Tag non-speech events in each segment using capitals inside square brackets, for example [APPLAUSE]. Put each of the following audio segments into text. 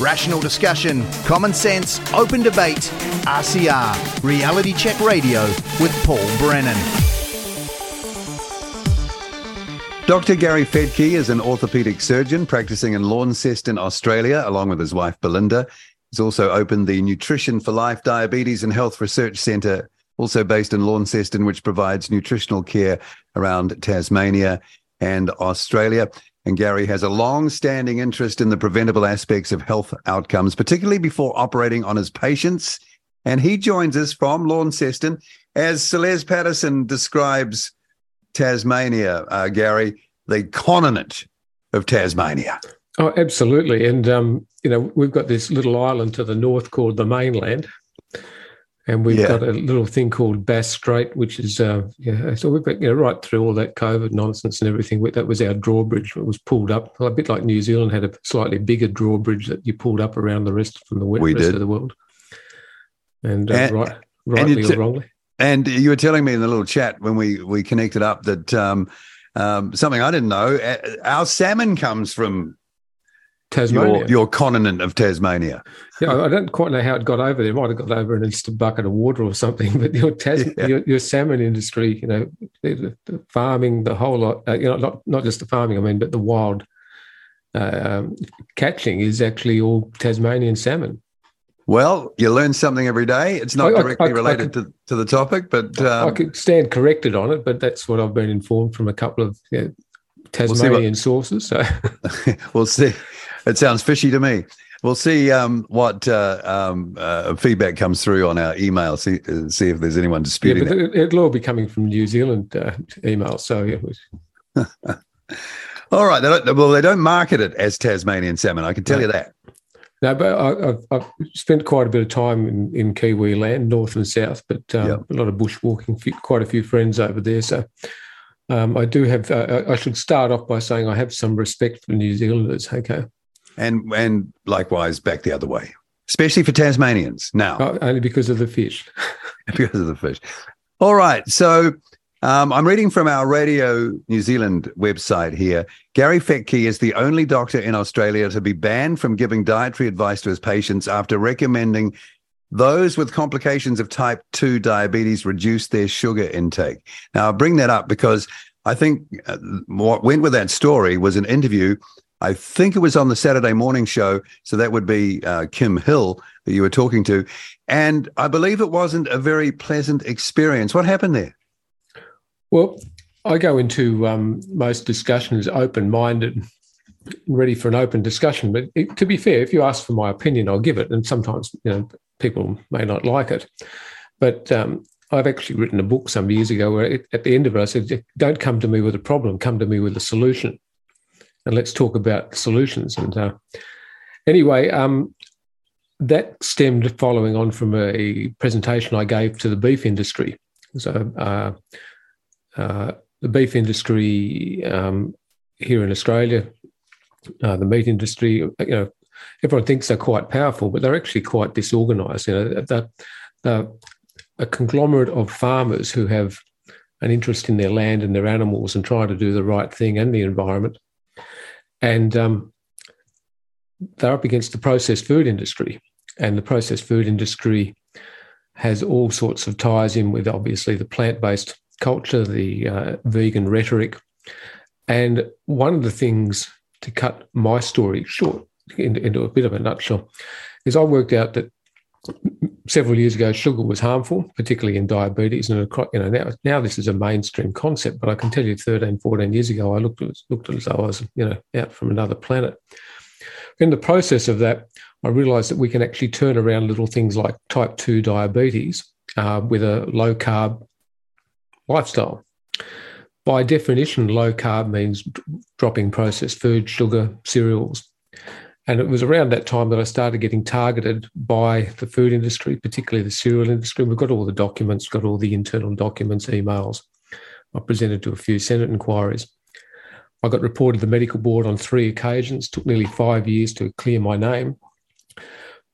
Rational discussion, common sense, open debate. RCR, Reality Check Radio with Paul Brennan. Dr. Gary Fettke is an orthopedic surgeon practicing in Launceston, Australia, along with his wife Belinda. He's also opened the Nutrition for Life Diabetes and Health Research Centre, also based in Launceston, which provides nutritional care around Tasmania and Australia. And Gary has a long standing interest in the preventable aspects of health outcomes, particularly before operating on his patients. And he joins us from Launceston as Celeste Patterson describes Tasmania, uh, Gary, the continent of Tasmania. Oh, absolutely. And, um, you know, we've got this little island to the north called the mainland. And we've yeah. got a little thing called Bass Strait, which is, uh, yeah, so we've got, you know, right through all that COVID nonsense and everything. That was our drawbridge. It was pulled up a bit like New Zealand had a slightly bigger drawbridge that you pulled up around the rest from the rest did. of the world. And, uh, and right, rightly and or wrongly. And you were telling me in the little chat when we we connected up that um, um, something I didn't know. Our salmon comes from Tasmania, your, your, continent of Tasmania. Yeah, I don't quite know how it got over there. It might have got over in just a bucket of water or something. [LAUGHS] But your, Tas- yeah. your, your, salmon industry, you know, the, the farming, the whole lot. Uh, you know, not not just the farming. I mean, but the wild uh, um, catching is actually all Tasmanian salmon. Well, you learn something every day. It's not I, directly I, I, related to, to the topic, but um, I could stand corrected on it. But that's what I've been informed from a couple of you know, Tasmanian we'll sources. So [LAUGHS] [LAUGHS] we'll see. It sounds fishy to me. We'll see um, what uh, um, uh, feedback comes through on our email. See, uh, see if there's anyone disputing yeah, it. It'll all be coming from New Zealand uh, email. So yeah. [LAUGHS] all right. They well, they don't market it as Tasmanian salmon. I can tell no. you that. No, but I, have I've spent quite a bit of time in, in Kiwi land, north and south, but um, yep. a lot of bushwalking, quite a few friends over there. So um, I do have, uh, I should start off by saying I have some respect for New Zealanders. Okay. And, and likewise back the other way, especially for Tasmanians now. Oh, only because of the fish. [LAUGHS] because of the fish. All right. So um, I'm reading from our Radio New Zealand website here. Gary Fettke is the only doctor in Australia to be banned from giving dietary advice to his patients after recommending those with complications of type 2 diabetes reduce their sugar intake. Now, I bring that up because I think uh, what went with that story was an interview. I think it was on the Saturday morning show. So that would be uh, Kim Hill that you were talking to. And I believe it wasn't a very pleasant experience. What happened there? Well, I go into um, most discussions open minded, ready for an open discussion. But it, to be fair, if you ask for my opinion, I'll give it. And sometimes, you know, people may not like it. But um, I've actually written a book some years ago where it, at the end of it, I said, don't come to me with a problem, come to me with a solution. And let's talk about solutions. And uh, anyway, um, that stemmed following on from a presentation I gave to the beef industry. So, uh, uh, the beef industry um, here in Australia, uh, the meat industry, you know, everyone thinks they're quite powerful, but they're actually quite disorganized. You know, they're, they're a conglomerate of farmers who have an interest in their land and their animals and trying to do the right thing and the environment. And um, they're up against the processed food industry. And the processed food industry has all sorts of ties in with obviously the plant based culture, the uh, vegan rhetoric. And one of the things to cut my story short into, into a bit of a nutshell is I worked out that several years ago sugar was harmful, particularly in diabetes. And you know now, now this is a mainstream concept, but I can tell you 13, 14 years ago, I looked looked as though I was you know out from another planet. In the process of that, I realized that we can actually turn around little things like type 2 diabetes uh, with a low carb lifestyle. By definition, low carb means dropping processed food, sugar, cereals. And it was around that time that I started getting targeted by the food industry, particularly the cereal industry. We've got all the documents, got all the internal documents, emails. I presented to a few Senate inquiries. I got reported to the medical board on three occasions. It took nearly five years to clear my name.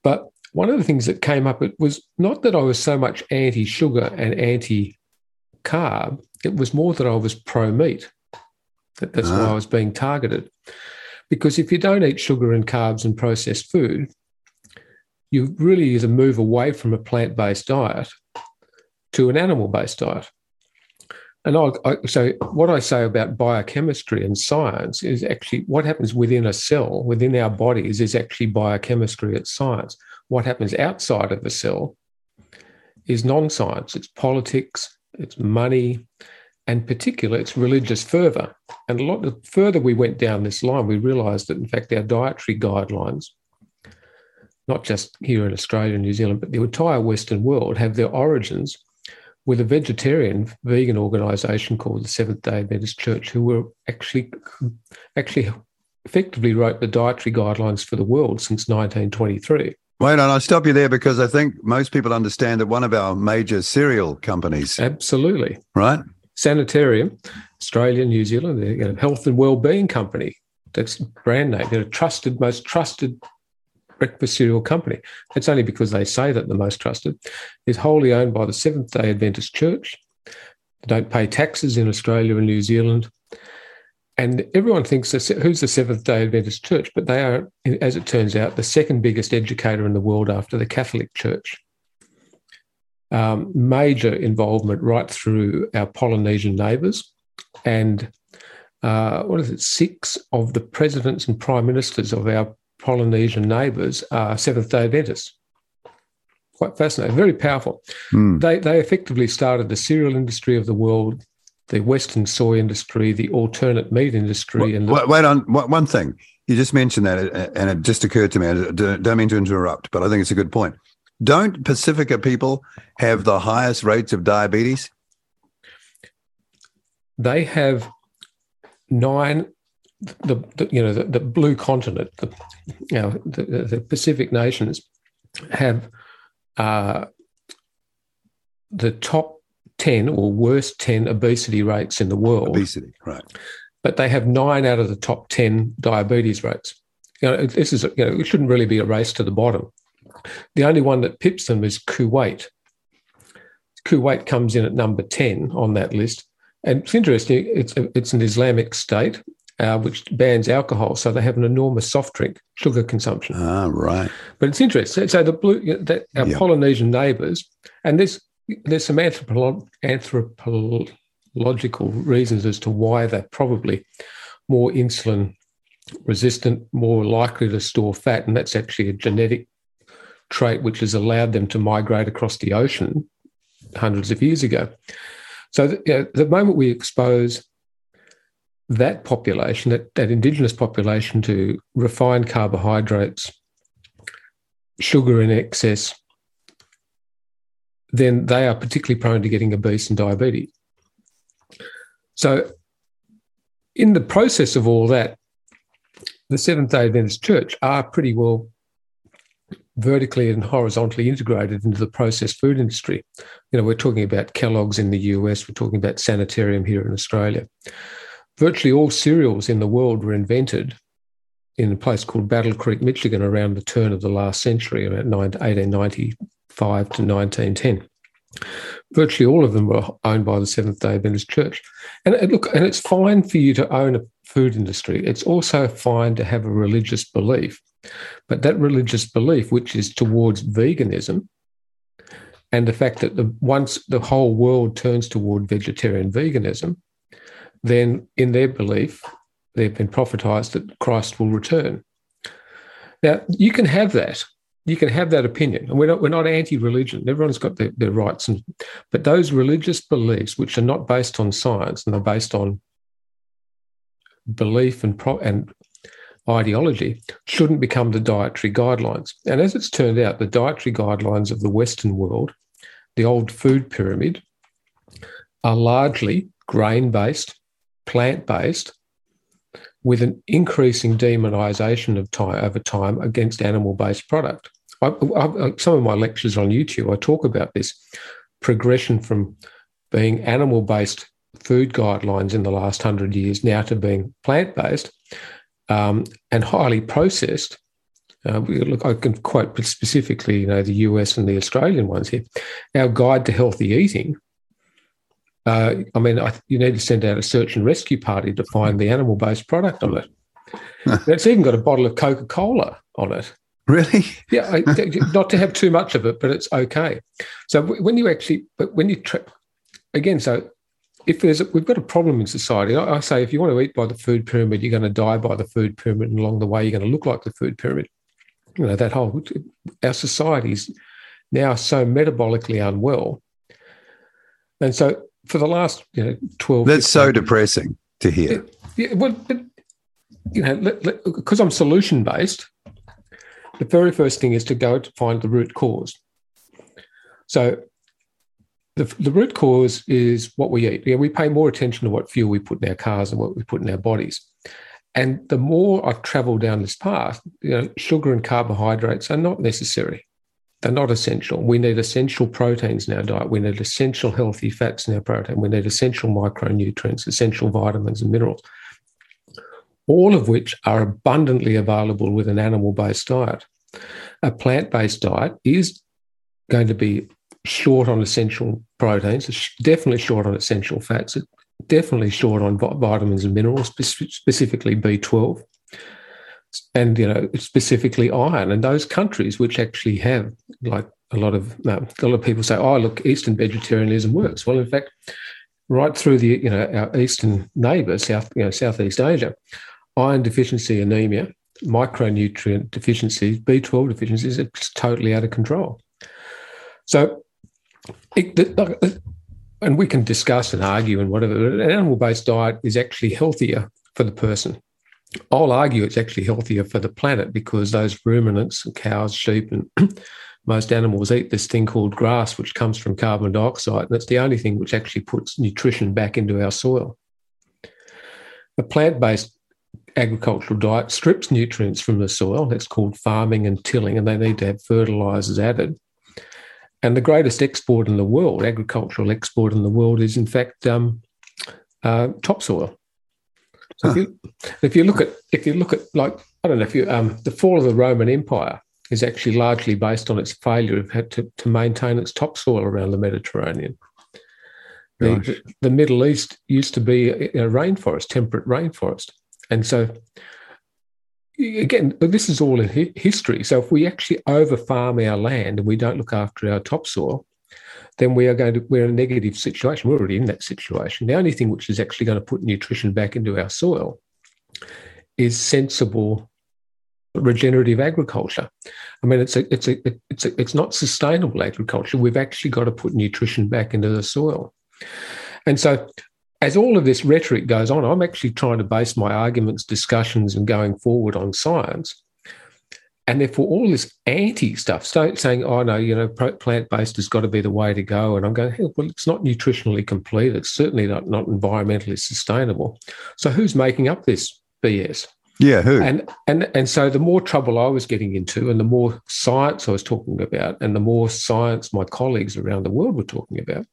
But one of the things that came up it was not that I was so much anti-sugar and anti carb. It was more that I was pro meat. That, that's why ah. I was being targeted. Because if you don't eat sugar and carbs and processed food, you really either move away from a plant based diet to an animal based diet. And I, I, so, what I say about biochemistry and science is actually what happens within a cell, within our bodies, is actually biochemistry, it's science. What happens outside of the cell is non science, it's politics, it's money, and particularly it's religious fervor. And a lot the further we went down this line, we realized that, in fact, our dietary guidelines, not just here in Australia and New Zealand, but the entire Western world, have their origins with a vegetarian vegan organization called the Seventh day Adventist Church, who were actually actually effectively wrote the dietary guidelines for the world since 1923. Wait, and I'll stop you there because I think most people understand that one of our major cereal companies. Absolutely. Right. Sanitarium, Australia, New Zealand, they're a health and well-being company. That's brand name. They're a trusted, most trusted breakfast cereal company. It's only because they say that the most trusted is wholly owned by the Seventh day Adventist Church. They don't pay taxes in Australia and New Zealand. And everyone thinks who's the Seventh day Adventist Church, but they are, as it turns out, the second biggest educator in the world after the Catholic Church. Um, major involvement right through our Polynesian neighbours. And uh, what is it? Six of the presidents and prime ministers of our Polynesian neighbours are Seventh day Adventists. Quite fascinating, very powerful. Mm. They, they effectively started the cereal industry of the world, the Western soy industry, the alternate meat industry. Wait, and the- wait on one thing. You just mentioned that, and it just occurred to me. I don't mean to interrupt, but I think it's a good point. Don't Pacifica people have the highest rates of diabetes? They have nine the, the, you know the, the blue continent, the, you know, the, the Pacific nations have uh, the top ten or worst ten obesity rates in the world. Obesity, right? But they have nine out of the top ten diabetes rates. You know, this is you know it shouldn't really be a race to the bottom. The only one that pips them is Kuwait. Kuwait comes in at number ten on that list. And it's interesting. It's it's an Islamic state uh, which bans alcohol. So they have an enormous soft drink sugar consumption. Ah, right. But it's interesting. So the blue, that our yep. Polynesian neighbours, and there's there's some anthropo- anthropological reasons as to why they're probably more insulin resistant, more likely to store fat, and that's actually a genetic trait which has allowed them to migrate across the ocean hundreds of years ago. So the, you know, the moment we expose that population, that, that indigenous population, to refined carbohydrates, sugar in excess, then they are particularly prone to getting obese and diabetes. So, in the process of all that, the Seventh day Adventist Church are pretty well vertically and horizontally integrated into the processed food industry. You know, we're talking about Kellogg's in the US, we're talking about Sanitarium here in Australia virtually all cereals in the world were invented in a place called Battle Creek, Michigan, around the turn of the last century, about 1895 to 1910. Virtually all of them were owned by the Seventh Day Adventist Church. And look, and it's fine for you to own a food industry. It's also fine to have a religious belief. But that religious belief, which is towards veganism, and the fact that the, once the whole world turns toward vegetarian veganism, then in their belief, they've been prophetized that Christ will return. Now, you can have that. You can have that opinion. And we're not, we're not anti religion. Everyone's got their, their rights. And, but those religious beliefs, which are not based on science and they're based on belief and, pro, and ideology, shouldn't become the dietary guidelines. And as it's turned out, the dietary guidelines of the Western world, the old food pyramid, are largely grain based plant based with an increasing demonization of time over time against animal based product. I, I, some of my lectures on YouTube, I talk about this progression from being animal based food guidelines in the last hundred years now to being plant based um, and highly processed. Uh, look, I can quote specifically, you know, the US and the Australian ones here. Our guide to healthy eating uh, I mean, I, you need to send out a search and rescue party to find the animal based product on it. it's even got a bottle of Coca Cola on it. Really? Yeah, I, not to have too much of it, but it's okay. So when you actually, but when you tra- again, so if there's a, we've got a problem in society, I, I, say if you want to eat by the food pyramid, you're going to die by the food pyramid, and along the way, you're going to look like the food pyramid. You know that whole our society is now so metabolically unwell, and so for the last you know twelve. That's so depressing to hear. It, yeah, well, but, you know, because I'm solution based, the very first thing is to go to find the root cause. So the, the root cause is what we eat. We pay more attention to what fuel we put in our cars and what we put in our bodies. And the more I travel down this path, you know, sugar and carbohydrates are not necessary. They're not essential. We need essential proteins in our diet. We need essential healthy fats in our protein. We need essential micronutrients, essential vitamins and minerals all of which are abundantly available with an animal based diet. A plant based diet is going to be short on essential proteins, it's definitely short on essential fats, definitely short on vitamins and minerals, specifically B12, and you know specifically iron. And those countries which actually have, like a lot of um, a lot of people say, oh look, Eastern vegetarianism works. Well, in fact, right through the you know our eastern neighbour, South you know Southeast Asia, iron deficiency anemia, micronutrient deficiencies, B12 deficiencies, it's totally out of control. So, it, the, and we can discuss and argue and whatever, an animal based diet is actually healthier for the person. I'll argue it's actually healthier for the planet because those ruminants, cows, sheep, and [CLEARS THROAT] most animals eat this thing called grass, which comes from carbon dioxide. And it's the only thing which actually puts nutrition back into our soil. A plant based agricultural diet strips nutrients from the soil. That's called farming and tilling, and they need to have fertilizers added. And the greatest export in the world, agricultural export in the world, is in fact um, uh, topsoil. So huh. if, you, if you look at if you look at like I don't know if you um, the fall of the Roman Empire is actually largely based on its failure of had to, to maintain its topsoil around the Mediterranean. The, the, Middle East used to be a rainforest, temperate rainforest. And so, again, this is all in history. So, if we actually over farm our land and we don't look after our topsoil, then we are going to we're in a negative situation. We're already in that situation. The only thing which is actually going to put nutrition back into our soil is sensible regenerative agriculture. I mean, it's a, it's a, it's a, it's not sustainable agriculture. We've actually got to put nutrition back into the soil, and so as all of this rhetoric goes on, I'm actually trying to base my arguments, discussions, and going forward on science. And therefore, all this anti stuff, saying, oh, no, you know, plant based has got to be the way to go. And I'm going, hey, well, it's not nutritionally complete. It's certainly not, not environmentally sustainable. So who's making up this BS? Yeah, who? And and and so the more trouble I was getting into, and the more science I was talking about, and the more science my colleagues around the world were talking about,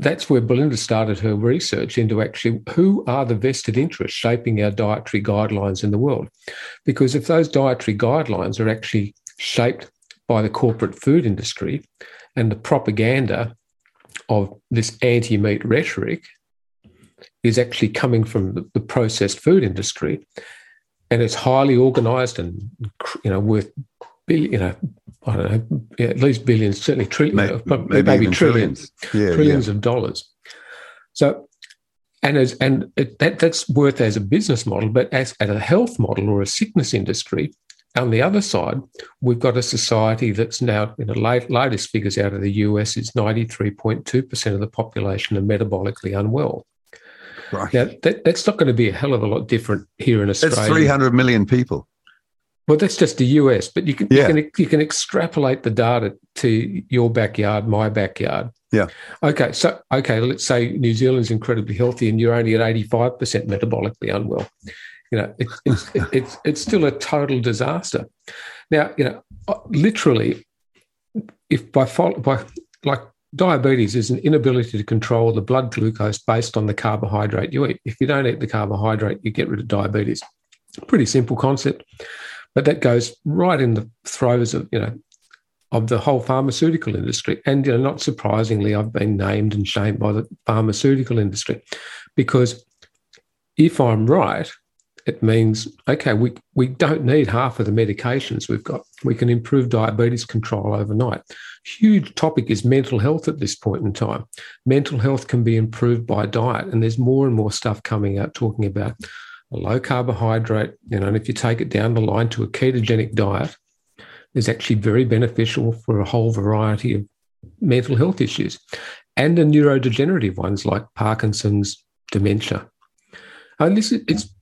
that's where Belinda started her research into actually who are the vested interests shaping our dietary guidelines in the world. Because if those dietary guidelines are actually shaped by the corporate food industry and the propaganda of this anti meat rhetoric is actually coming from the, processed food industry and it's highly organized and you know worth you know I don't know, yeah, at least billions, certainly trillions, uh, maybe, maybe, maybe trillions, trillions, yeah, trillions yeah. of dollars. So, and as and it, that that's worth as a business model, but as at a health model or a sickness industry. On the other side, we've got a society that's now, in the latest figures out of the US, is 93.2% of the population are metabolically unwell. Right. Now, that, that's not going to be a hell of a lot different here in Australia. That's 300 million people. Well, that's just the US, but you can yeah. you can you can extrapolate the data to your backyard, my backyard. Yeah. Okay. So okay, let's say New Zealand's incredibly healthy, and you're only at eighty five percent metabolically unwell. You know, it, it's it's it's still a total disaster. Now, you know, uh, literally, if by by like diabetes is an inability to control the blood glucose based on the carbohydrate you eat. If you don't eat the carbohydrate, you get rid of diabetes. Pretty simple concept. But that goes right in the throes of, you know, of the whole pharmaceutical industry. And you know, not surprisingly, I've been named and shamed by the pharmaceutical industry because if I'm right, it means okay, we we don't need half of the medications we've got. We can improve diabetes control overnight. Huge topic is mental health at this point in time. Mental health can be improved by diet, and there's more and more stuff coming out talking about a low carbohydrate. You know, and if you take it down the line to a ketogenic diet, is actually very beneficial for a whole variety of mental health issues and the neurodegenerative ones like Parkinson's, dementia. And this is, it's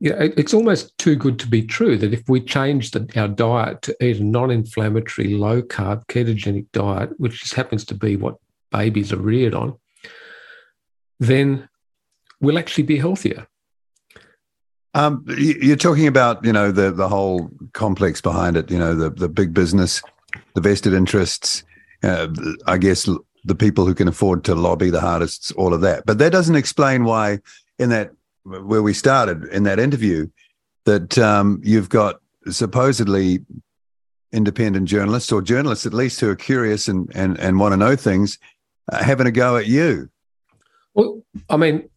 yeah, it's almost too good to be true that if we change the, our diet to eat a non-inflammatory, low-carb, ketogenic diet, which just happens to be what babies are reared on, then we'll actually be healthier. Um, you're talking about, you know, the the whole complex behind it. You know, the the big business, the vested interests. Uh, I guess the people who can afford to lobby the hardest, all of that. But that doesn't explain why, in that where we started in that interview, that um, you've got supposedly independent journalists or journalists at least who are curious and and and want to know things, uh, having a go at you. Well, I mean,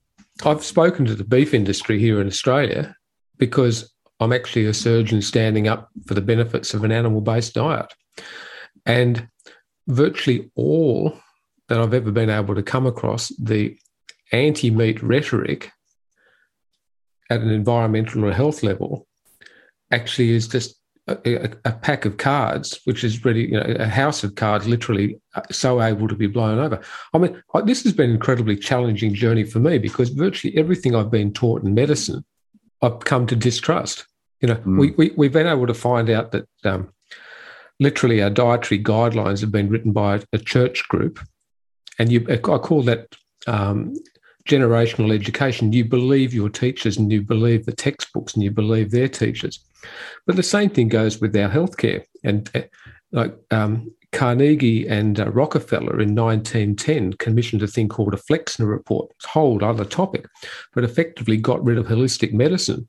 I've spoken to the beef industry here in Australia because I'm actually a surgeon standing up for the benefits of an animal based diet. And virtually all that I've ever been able to come across, the anti meat rhetoric at an environmental or health level actually is just a, a, pack of cards, which is really you know, a house of cards, literally uh, so able to be blown over. I mean, this has been an incredibly challenging journey for me because virtually everything I've been taught in medicine, I've come to distrust. You know, mm. we, we we've been able to find out that um, literally our dietary guidelines have been written by a church group, and you I call that um, generational education. You believe your teachers, and you believe the textbooks, and you believe their teachers. But the same thing goes with our healthcare. And uh, like um, Carnegie and uh, Rockefeller in 1910 commissioned a thing called a Flexner Report, a whole other topic, but effectively got rid of holistic medicine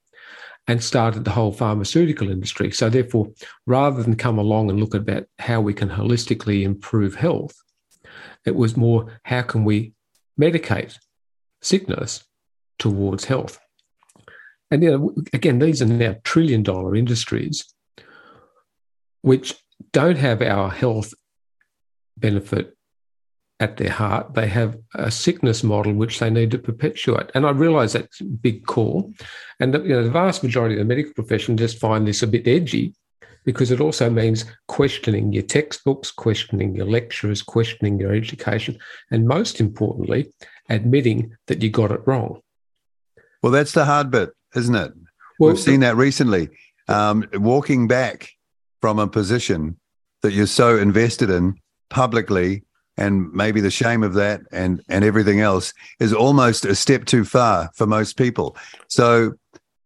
and started the whole pharmaceutical industry. So, therefore, rather than come along and look about how we can holistically improve health, it was more how can we medicate sickness towards health. And you know, again, these are now trillion dollar industries which don't have our health benefit at their heart. They have a sickness model which they need to perpetuate. And I realize that's a big call. And you know, the vast majority of the medical profession just find this a bit edgy because it also means questioning your textbooks, questioning your lecturers, questioning your education, and most importantly, admitting that you got it wrong. Well, that's the hard bit isn't it? Well, We've seen that recently. Um, walking back from a position that you're so invested in publicly, and maybe the shame of that and and everything else is almost a step too far for most people. So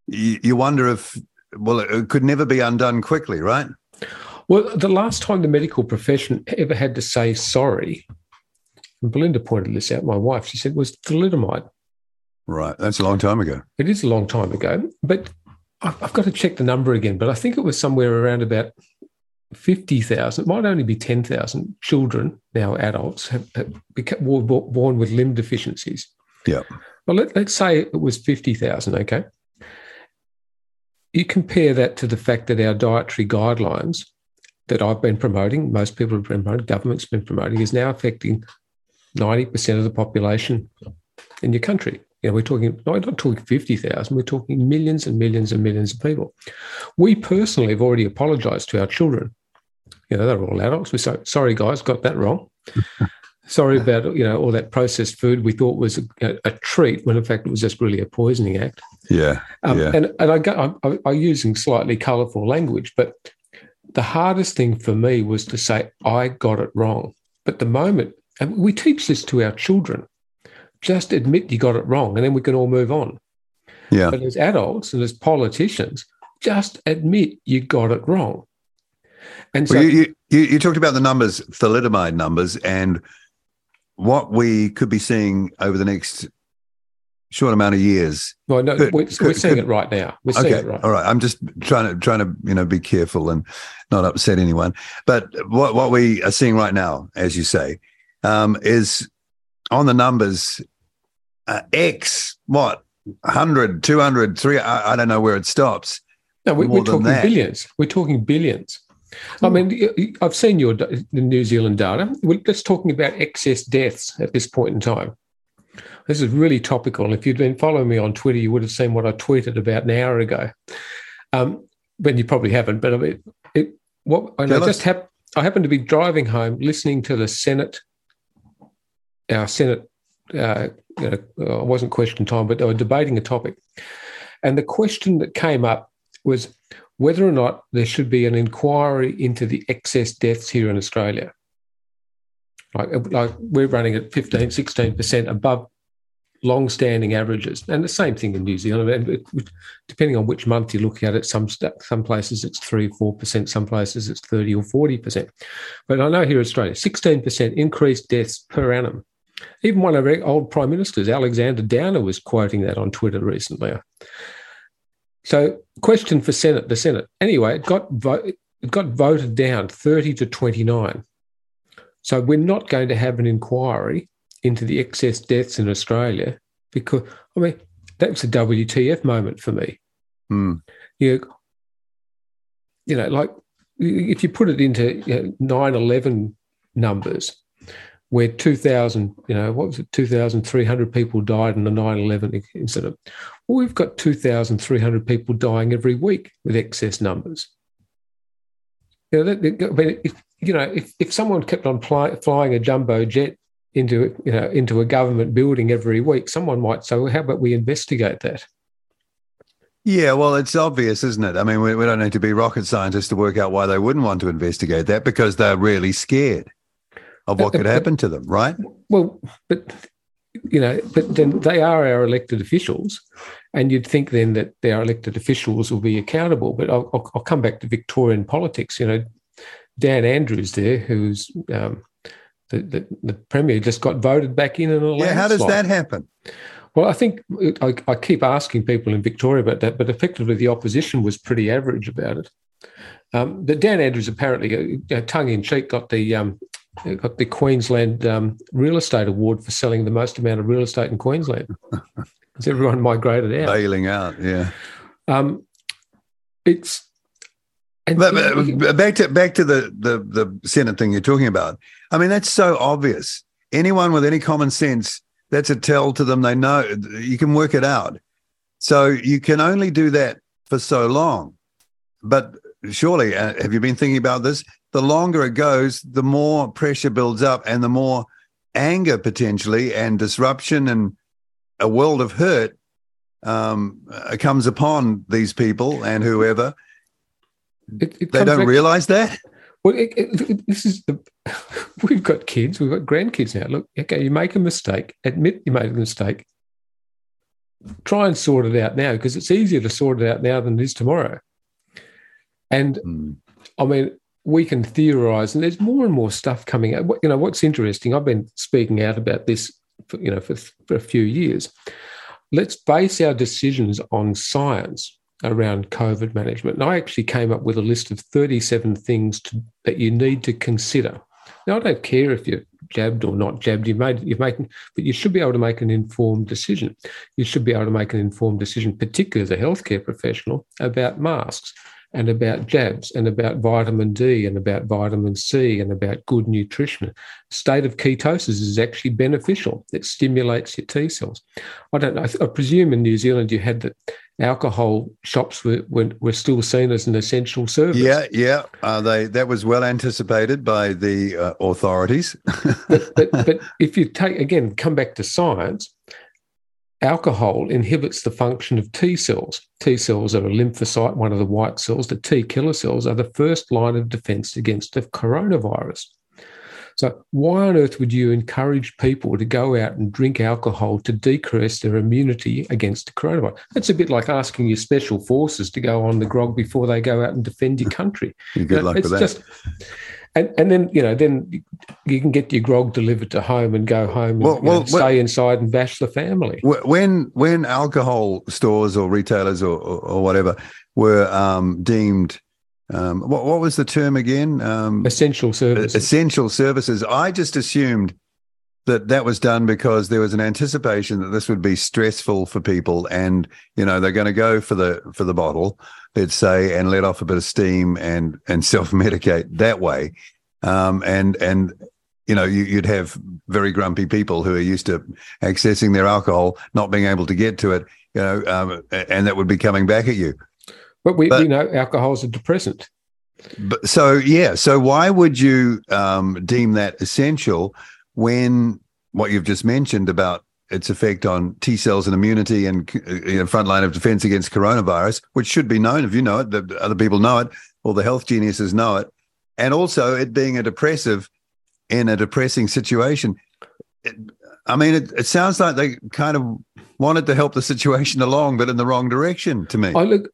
you, you wonder if well, it could never be undone quickly, right? Well, the last time the medical profession ever had to say sorry, and Belinda pointed this out, my wife, she said, was thalidomide. Right. That's a long time ago. It is a long time ago. But I've got to check the number again, but I think it was somewhere around about 50,000, it might only be 10,000 children, now adults, have, have become, were born with limb deficiencies. Yeah. Well, let, let's say it was 50,000, okay? You compare that to the fact that our dietary guidelines that I've been promoting, most people have been promoting, government's been promoting, is now affecting 90% of the population in your country. You know, we're talking, no, we're not talking 50,000, we're talking millions and millions and millions of people. We personally have already apologized to our children. You know, they're all adults. We say, sorry, guys, got that wrong. [LAUGHS] sorry about, you know, all that processed food we thought was a, a, treat when in fact it was just really a poisoning act. Yeah. Um, yeah. And, and I go, I, I'm using slightly colorful language, but the hardest thing for me was to say, I got it wrong. But the moment, and we teach this to our children, just admit you got it wrong and then we can all move on. Yeah. But as adults and as politicians, just admit you got it wrong. And so well, you, you, you talked about the numbers, thalidomide numbers, and what we could be seeing over the next short amount of years. Well, no, could, we're, could, we're, seeing could, it right now. We're okay, it right. All right. I'm just trying to trying to you know be careful and not upset anyone. But what what we are seeing right now, as you say, um, is on the numbers uh, X what 100, 200, 300, I, I don't know where it stops. No, we, are talking billions. We're talking billions. I mean, I've seen your the New Zealand data. We're just talking about excess deaths at this point in time. This is really topical. If you'd been following me on Twitter, you would have seen what I tweeted about an hour ago. Um, but you probably haven't. But I mean, it, what I just hap- I happened to be driving home, listening to the Senate, our Senate. Uh, you know, I wasn't question time, but they were debating a topic, and the question that came up was whether or not there should be an inquiry into the excess deaths here in Australia. Like, like we're running at 15, 16% above long-standing averages, and the same thing in New Zealand. Depending on which month you look at it, some some places it's three, four percent, some places it's thirty or forty percent. But I know here in Australia, sixteen percent increased deaths per annum. Even one of our old prime ministers, Alexander Downer, was quoting that on Twitter recently. So, question for Senate, the Senate. Anyway, it got vo- it got voted down thirty to twenty nine. So we're not going to have an inquiry into the excess deaths in Australia because I mean that was a WTF moment for me. Mm. You, you know, like if you put it into you know, 9/11 numbers, where 2,000, you know, what was it, 2,300 people died in the 9/11 incident. Well, we've got 2,300 people dying every week with excess numbers. You know, that, I mean, if, you know, if, if someone kept on fly, flying a jumbo jet into you know into a government building every week, someone might say, "Well, how about we investigate that?" Yeah, well, it's obvious, isn't it? I mean, we, we don't need to be rocket scientists to work out why they wouldn't want to investigate that because they're really scared of what could happen to them, right? Well, but you know, but then they are our elected officials, and you'd think then that their elected officials will be accountable. But I'll, I'll, I'll come back to Victorian politics. You know, Dan Andrews there, who's um, the, the, the, premier just got voted back in in a yeah. How does that happen? Well, I think I, I, keep asking people in Victoria about that, but effectively the opposition was pretty average about it. Um, but Dan Andrews apparently, uh, tongue in cheek, got the um, got the Queensland um, Real Estate Award for selling the most amount of real estate in Queensland. [LAUGHS] Because everyone migrated out, bailing out. Yeah. Um, it's but, but, back to back to the, the the Senate thing you're talking about. I mean, that's so obvious. Anyone with any common sense, that's a tell to them. They know you can work it out. So you can only do that for so long. But surely, uh, have you been thinking about this? The longer it goes, the more pressure builds up, and the more anger potentially and disruption and a world of hurt um, uh, comes upon these people and whoever it, it they don't back, realize that. Well, it, it, this is the [LAUGHS] we've got kids, we've got grandkids now. Look, okay, you make a mistake, admit you made a mistake, try and sort it out now because it's easier to sort it out now than it is tomorrow. And mm. I mean, we can theorize, and there's more and more stuff coming out. You know, what's interesting? I've been speaking out about this, for, you know, for, for a few years. Let's base our decisions on science around COVID management. And I actually came up with a list of 37 things to, that you need to consider. Now, I don't care if you're jabbed or not jabbed. You've made, you've made, but you should be able to make an informed decision. You should be able to make an informed decision, particularly as a healthcare professional, about masks and about jabs and about vitamin D and about vitamin C and about good nutrition. State of ketosis is actually beneficial. It stimulates your T cells. I don't know. I presume in New Zealand you had that alcohol shops were, were, were still seen as an essential service. Yeah, yeah. Uh, they that was well anticipated by the uh, authorities. [LAUGHS] but, but, but if you take again, come back to science, alcohol inhibits the function of T cells. T cells are a lymphocyte, one of the white cells. The T killer cells are the first line of defense against the coronavirus. So, why on earth would you encourage people to go out and drink alcohol to decrease their immunity against the coronavirus? It's a bit like asking your special forces to go on the grog before they go out and defend your country. [LAUGHS] Good luck with that. Just, and, and then you know then you can get your grog delivered to home and go home and well, well, know, stay inside and bash the family. When when alcohol stores or retailers or, or, or whatever were um, deemed um, what, what was the term again? Um, essential services. Essential services. I just assumed that that was done because there was an anticipation that this would be stressful for people and you know they're going to go for the for the bottle let's say and let off a bit of steam and and [LAUGHS] self-medicate that way. Um, and and you know you, would have very grumpy people who are used to accessing their alcohol not being able to get to it you know um, and that would be coming back at you. But we, but, we know alcohol is a depressant. But so yeah so why would you um, deem that essential when what you've just mentioned about its effect on T cells and immunity and you know, front line of defense against coronavirus, which should be known if you know it, the other people know it, all the health geniuses know it, and also it being a depressive in a depressing situation. It, I mean, it, it, sounds like they kind of wanted to help the situation [LAUGHS] along, but in the wrong direction to me. I look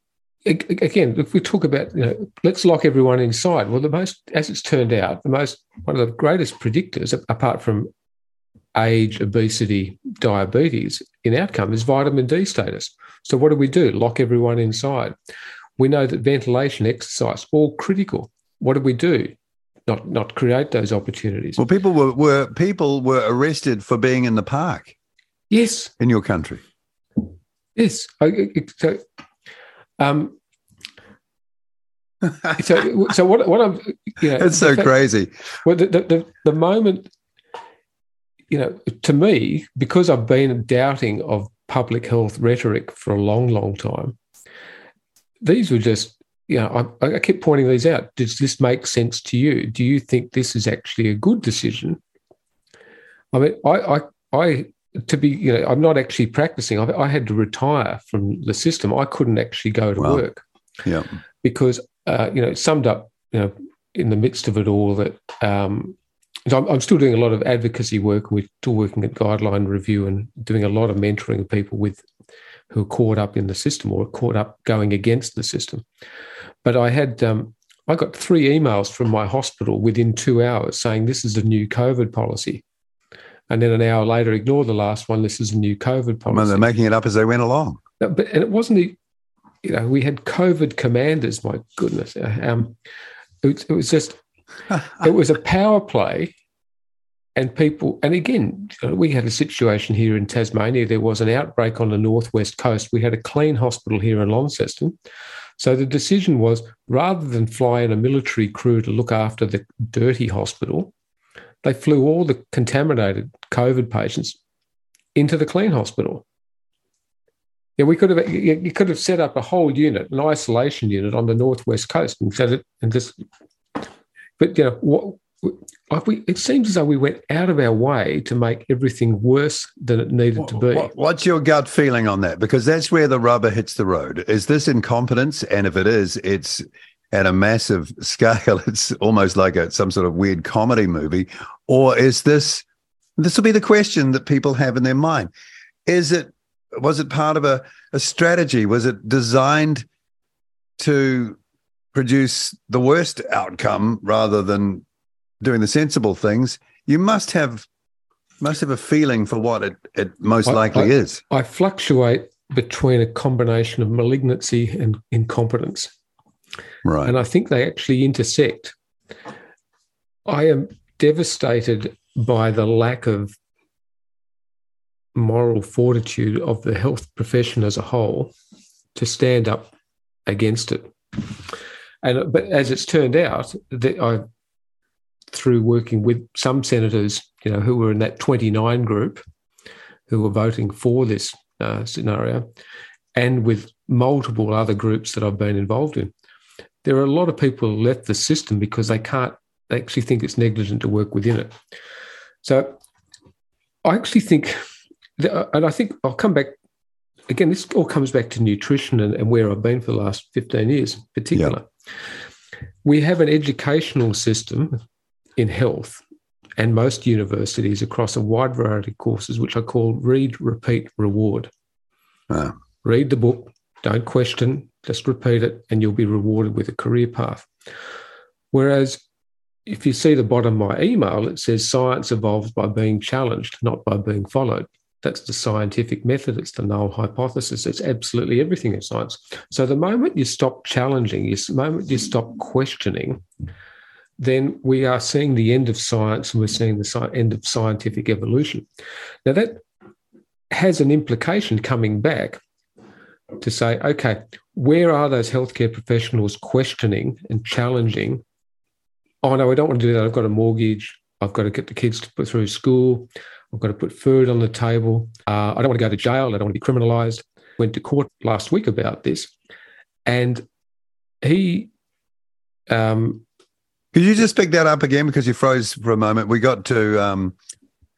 again. If we talk about, you know, let's lock everyone inside. Well, the most, as it's turned out, the most one of the greatest predictors, apart from age, obesity, diabetes in outcome is vitamin D status. So, what do we do? Lock everyone inside. We know that ventilation, exercise, all critical. What do we do? Not not create those opportunities. Well, people were, were people were arrested for being in the park. Yes, in your country. Yes. So, um, [LAUGHS] so, so what? What I'm, you know, it's so fact, crazy. Well, the, the the moment you know, to me, because I've been doubting of public health rhetoric for a long, long time, these were just, you know, I, I kept pointing these out. Does this make sense to you? Do you think this is actually a good decision? I mean, I, I, I to be, you know, I'm not actually practicing. I, I, had to retire from the system. I couldn't actually go to work. Yeah. Because, uh, you know, it summed up, you know, in the midst of it all that um, I'm, I'm, still doing a lot of advocacy work. We're still working at guideline review and doing a lot of mentoring of people with who are caught up in the system or caught up going against the system. But I had um, I got three emails from my hospital within two hours saying this is a new COVID policy. And then an hour later, ignore the last one. This is a new COVID policy. They're making it up as they went along. But and it wasn't, you know, we had COVID commanders. My goodness, um, it, it was just [LAUGHS] it was a power play and people and again we had a situation here in tasmania. There was an outbreak on the northwest coast. We had a clean hospital here in launceston. So the decision was rather than fly in a military crew to look after the dirty hospital they flew all the contaminated covid patients into the clean hospital. Yeah, we could have you could have set up a whole unit, an isolation unit on the northwest coast, and set it and just but you know, what, we, it seems as though we went out of our way to make everything worse than it needed to be. What's your gut feeling on that? Because that's where the rubber hits the road. Is this incompetence? And if it is, it's at a massive [LAUGHS] scale. It's almost like a, some sort of weird comedy movie. Or is this? This will be the question that people have in their mind. Is it? Was it part of a, a strategy? Was it designed to produce the worst outcome rather than doing the sensible things, you must have must have a feeling for what it, it most I, likely I, is. I fluctuate between a combination of malignancy and incompetence. Right. And I think they actually intersect. I am devastated by the lack of moral fortitude of the health profession as a whole to stand up against it. And but as it's turned out, that I through working with some senators, you know, who were in that 29 group, who were voting for this uh, scenario, and with multiple other groups that I've been involved in, there are a lot of people who left the system because they can't. They actually think it's negligent to work within it. So, I actually think, that, and I think I'll come back again. This all comes back to nutrition and, and where I've been for the last 15 years, in particular. Yep we have an educational system in health and most universities across a wide variety of courses, which I call read, repeat, reward. Wow. Read the book, don't question, just repeat it, and you'll be rewarded with a career path. Whereas if you see the bottom of my email, it says science evolves by being challenged, not by being followed. That's the scientific method. It's the null hypothesis. It's absolutely everything in science. So the moment you stop challenging, the moment you stop questioning, then we are seeing the end of science and we're seeing the end of scientific evolution. Now, that has an implication coming back to say, okay, where are those healthcare professionals questioning and challenging? Oh, no, I don't want to do that. I've got a mortgage. I've got to get the kids to put through school. I've got to put food on the table. Uh, I don't want to go to jail. I don't want to be criminalized. Went to court last week about this. And he. Um, Could you just pick that up again because you froze for a moment? We got to um,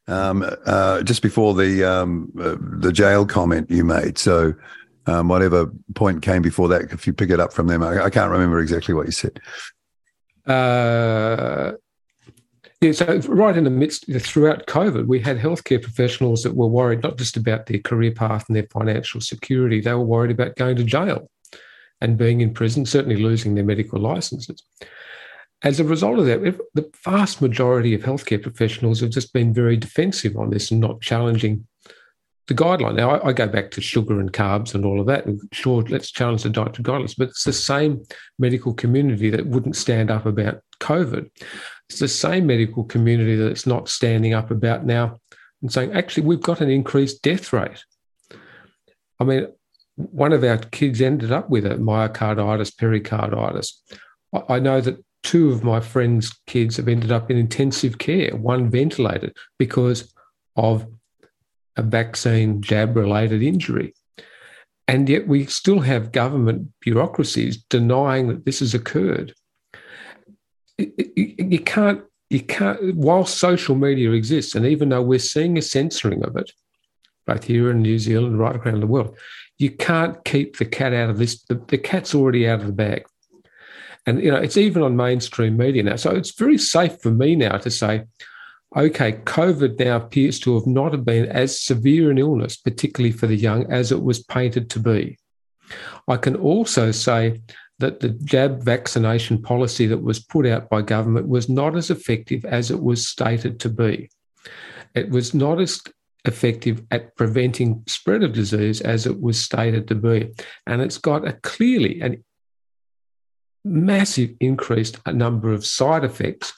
um, uh, just before the um, uh, the jail comment you made. So um, whatever point came before that, if you pick it up from them, I, I can't remember exactly what you said. Uh, yeah, so right in the midst, throughout COVID, we had healthcare professionals that were worried not just about their career path and their financial security, they were worried about going to jail and being in prison, certainly losing their medical licenses. As a result of that, the vast majority of healthcare professionals have just been very defensive on this and not challenging the guideline. Now, I, I, go back to sugar and carbs and all of that. And sure, let's challenge the dietary guidelines, but it's the same medical community that wouldn't stand up about COVID. It's the same medical community that's not standing up about now and saying, actually, we've got an increased death rate. I mean, one of our kids ended up with a myocarditis, pericarditis. I know that two of my friends' kids have ended up in intensive care, one ventilated because of a vaccine jab related injury. And yet we still have government bureaucracies denying that this has occurred. You can't, you can't, while social media exists, and even though we're seeing a censoring of it, both here in New Zealand, and right around the world, you can't keep the cat out of this. The, the cat's already out of the bag. And, you know, it's even on mainstream media now. So it's very safe for me now to say, okay, COVID now appears to have not been as severe an illness, particularly for the young, as it was painted to be. I can also say that the jab vaccination policy that was put out by government was not as effective as it was stated to be. It was not as effective at preventing spread of disease as it was stated to be. And it's got a clearly an massive increased number of side effects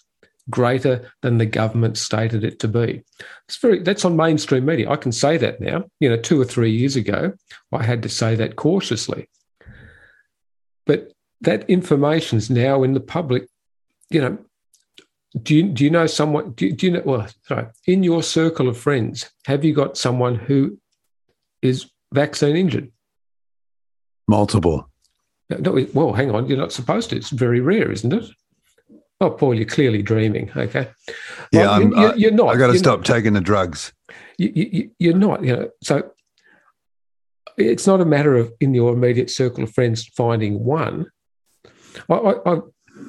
greater than the government stated it to be. It's very that's on mainstream media. I can say that now. You know, two or three years ago, I had to say that cautiously. But that information is now in the public. You know, do you do you know someone? Do, do you know? Well, sorry, in your circle of friends, have you got someone who is vaccine injured? Multiple. No, well, hang on. You're not supposed to. It's very rare, isn't it? Oh, Paul, you're clearly dreaming. Okay. Yeah, well, you're, you're, not. I got to stop not, taking the drugs. You, you, are not. You know, so it's not a matter of in your immediate circle of friends finding one. I, I, I,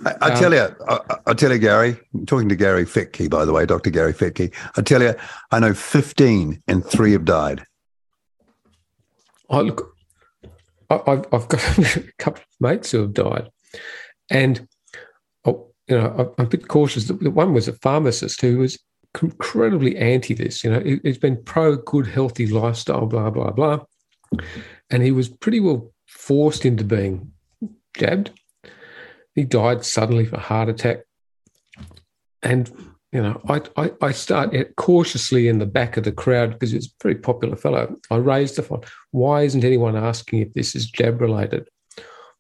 I, I tell um, you, I, I, tell you, Gary. I'm talking to Gary Fettke, by the way, Dr. Gary Fettke. I tell you, I know 15 and three have died. I look, I, have got [LAUGHS] a couple of mates who have died, and oh, you know, I'm a bit cautious. The one was a pharmacist who was incredibly anti this. You know, he's been pro good, healthy lifestyle, blah, blah, blah. And he was pretty well forced into being jabbed. He died suddenly of a heart attack. And, you know, I, I, I start cautiously in the back of the crowd because it's a very popular fellow. I raised the phone. Why isn't anyone asking if this is jab related?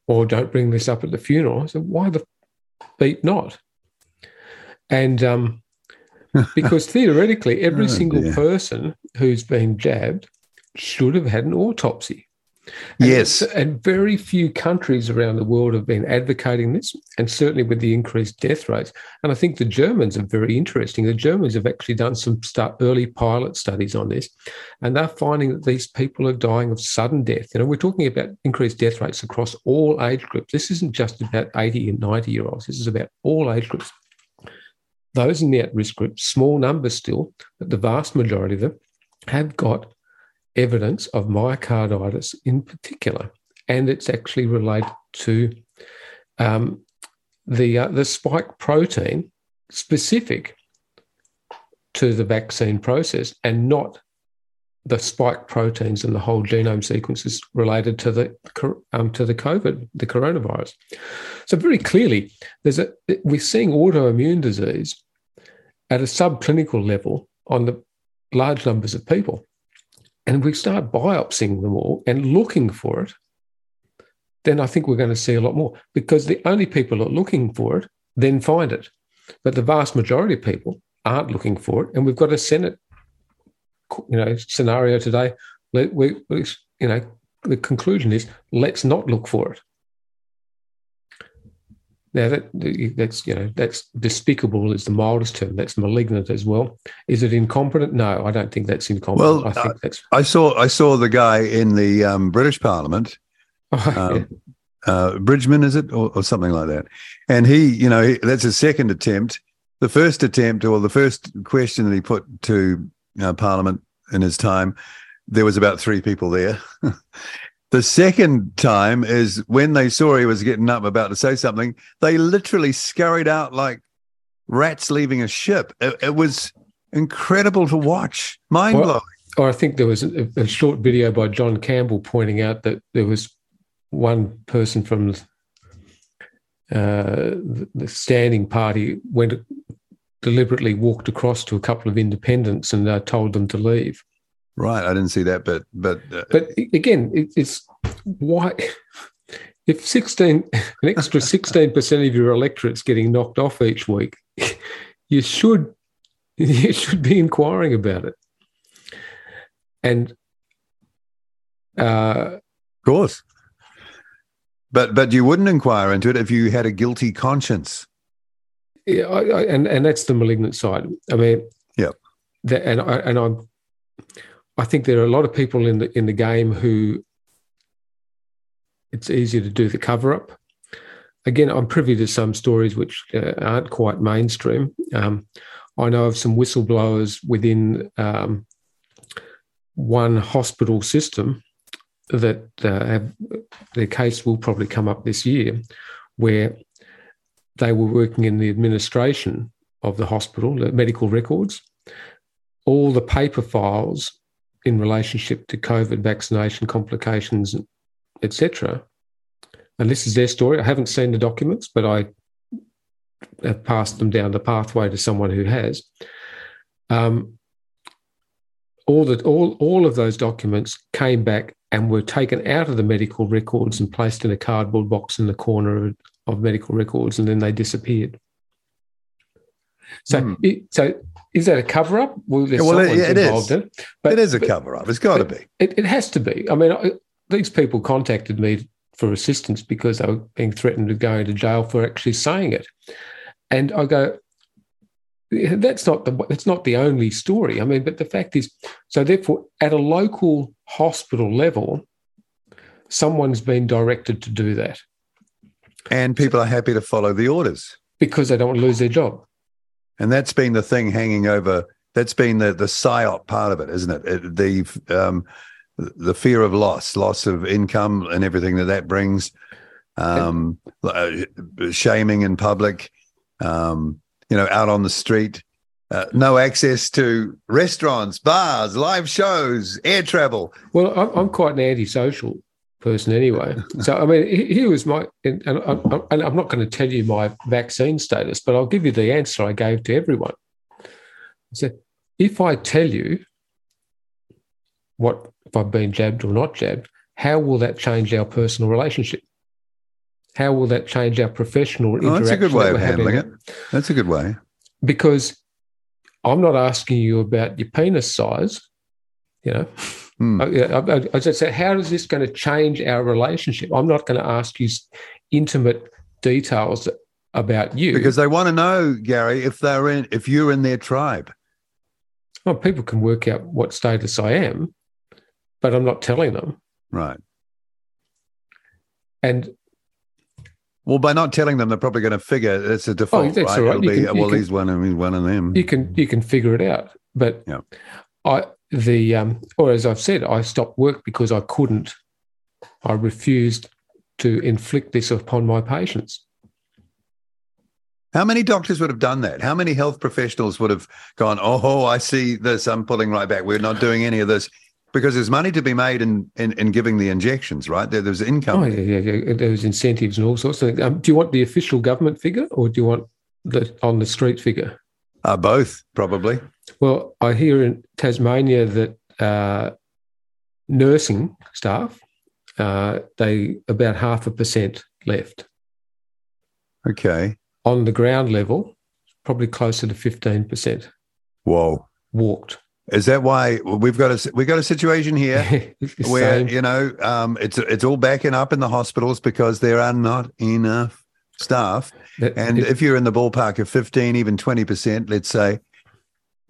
Or don't bring this up at the funeral. I said, why the beat not. And um, [LAUGHS] because theoretically, every oh, single dear. person who's been jabbed should have had an autopsy. And yes. And very few countries around the world have been advocating this, and certainly with the increased death rates. And I think the Germans are very interesting. The Germans have actually done some start, early pilot studies on this, and they're finding that these people are dying of sudden death. You know, we're talking about increased death rates across all age groups. This isn't just about 80 and 90 year olds, this is about all age groups. Those in the at risk group, small numbers still, but the vast majority of them have got evidence of myocarditis in particular, and it's actually related to um, the uh, the spike protein specific to the vaccine process, and not the spike proteins and the whole genome sequences related to the um, to the COVID, the coronavirus. So very clearly, there's a we're seeing autoimmune disease at a subclinical level on the large numbers of people, and we start biopsying them all and looking for it. Then I think we're going to see a lot more because the only people that are looking for it then find it, but the vast majority of people aren't looking for it, and we've got a Senate you know scenario today, we, we, you know, the conclusion is let's not look for it. Now that that's you know that's despicable is the mildest term. That's malignant as well. Is it incompetent? No, I don't think that's incompetent. Well, I think that's. I saw I saw the guy in the um, British Parliament. [LAUGHS] Oh, um, yeah. uh, Bridgman, is it, or, or, something like that? And he, you know, he, that's his second attempt. The first attempt, or the first question that he put to uh, Parliament in his time, there was about three people there. [LAUGHS] the second time is when they saw he was getting up about to say something, they literally scurried out like rats leaving a ship. It, it was incredible to watch, mind blowing. Well, or I think there was a, a, short video by John Campbell pointing out that there was one person from uh, the, the standing party went deliberately walked across to a couple of independents and uh, told them to leave. Right, I didn't see that, but but uh, but again, it, it's why if sixteen an extra sixteen percent of your electorate's getting knocked off each week, you should you should be inquiring about it, and uh, of course. But but you wouldn't inquire into it if you had a guilty conscience yeah, I, I, and and that's the malignant side. I mean, yeah, that, and I, and I'm, I think there are a lot of people in the in the game who it's easier to do the cover up. Again, I'm privy to some stories which uh, aren't quite mainstream. Um, I know of some whistleblowers within um, one hospital system that uh, have their case will probably come up this year, where they were working in the administration of the hospital, the medical records, all the paper files in relationship to COVID vaccination complications, etc. And this is their story. I haven't seen the documents, but I have passed them down the pathway to someone who has. Um, all that all all of those documents came back and were taken out of the medical records and placed in a cardboard box in the corner of, of medical records, and then they disappeared. So, mm. it, so is that a cover up? Well, yeah, well it, it is. In but, it is a cover up. It's got to be. It, it has to be. I mean, I, these people contacted me for assistance because they were being threatened with going to jail for actually saying it, and I go, that's not the that's not the only story. I mean, but the fact is, so therefore, at a local hospital level, someone's been directed to do that. And people are happy to follow the orders because they don't want to lose their job. And that's been the thing hanging over. That's been the the psyop part of it, isn't it? it the um, the fear of loss, loss of income, and everything that that brings. Um, uh, shaming in public, um, you know, out on the street, uh, no access to restaurants, bars, live shows, air travel. Well, I'm, I'm quite an antisocial person anyway. so, I mean, here was my, and, I'm not going to tell you my vaccine status, but I'll give you the answer I gave to everyone. I said, if I tell you what, if I've been jabbed or not jabbed, how will that change our personal relationship? How will that change our professional oh, interaction? That's a good way of handling it. That's a good way. Because I'm not asking you about your penis size, you know. Hmm. I, I, said, how is this going to change our relationship? I'm not going to ask you intimate details about you because they want to know, Gary, if they're in, if you're in their tribe. Well, people can work out what status I am, but I'm not telling them. Right. And well, by not telling them, they're probably going to figure it's a default. Oh, that's right? all right. Be, can, well, can, he's one of he's one of them. You can you can figure it out, but yeah. I the um, or as I've said, I stopped work because I couldn't. I refused to inflict this upon my patients. How many doctors would have done that? How many health professionals would have gone, "Oh, I see this. I'm pulling right back. We're not doing any of this." because there's money to be made in in, in giving the injections, right? There, there's income. Oh yeah, yeah, yeah. There's incentives and all sorts of things. Um, do you want the official government figure or do you want the on the street figure? Uh, both, probably. Well, I hear in Tasmania that uh, nursing staff, uh, they about half a percent left. Okay. On the ground level, probably closer to fifteen percent. Whoa. Walked. Is that why we've got a we've got a situation here [LAUGHS] where Same. you know um, it's it's all backing up in the hospitals because there are not enough staff, That- and it- if you're in the ballpark of fifteen, even twenty percent, let's say,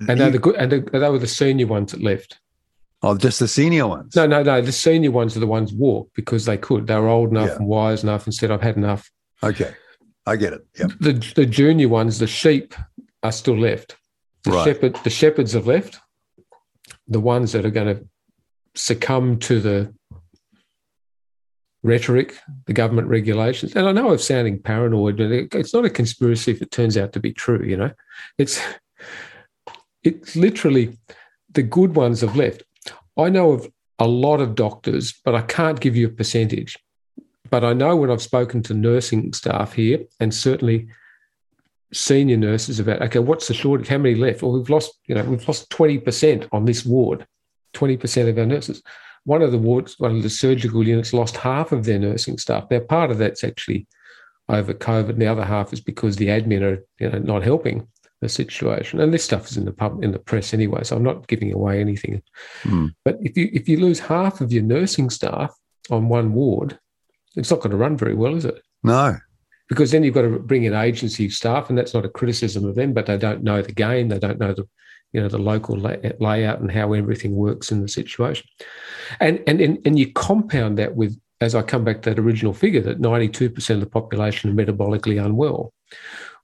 and they're the good, and they they were the senior ones that left. oh, just the senior ones. No, no, no. The senior ones are the ones walked because they could. They were old enough Yeah. and wise enough and said, "I've had enough." Okay, I get it. Yep. The the junior ones, the sheep, are still left. The Right. shepherd, the shepherds have left. The ones that are going to succumb to the rhetoric, the government regulations, and I know I'm sounding paranoid, but it's not a conspiracy if it turns out to be true. You know, it's it's literally the good ones have left. I know of a lot of doctors, but I can't give you a percentage. But I know when I've spoken to nursing staff here, and certainly senior nurses about okay, what's the shortage? How many left? Well, we've lost, you know, we've lost twenty percent on this ward. Twenty percent of our nurses. One of the wards, one of the surgical units, lost half of their nursing staff. Now, part of that's actually over COVID, and the other half is because the admin are, you know, not helping the situation. And this stuff is in the pub in the press anyway, so I'm not giving away anything. Hmm. But if you if you lose half of your nursing staff on one ward, it's not going to run very well, is it? No. because then you've got to bring in agency staff, and that's not a criticism of them, but they don't know the game, they don't know the you know the local lay- layout and how everything works in the situation, and and and, and you compound that with as I come back to that original figure that ninety two percent of the population are metabolically unwell.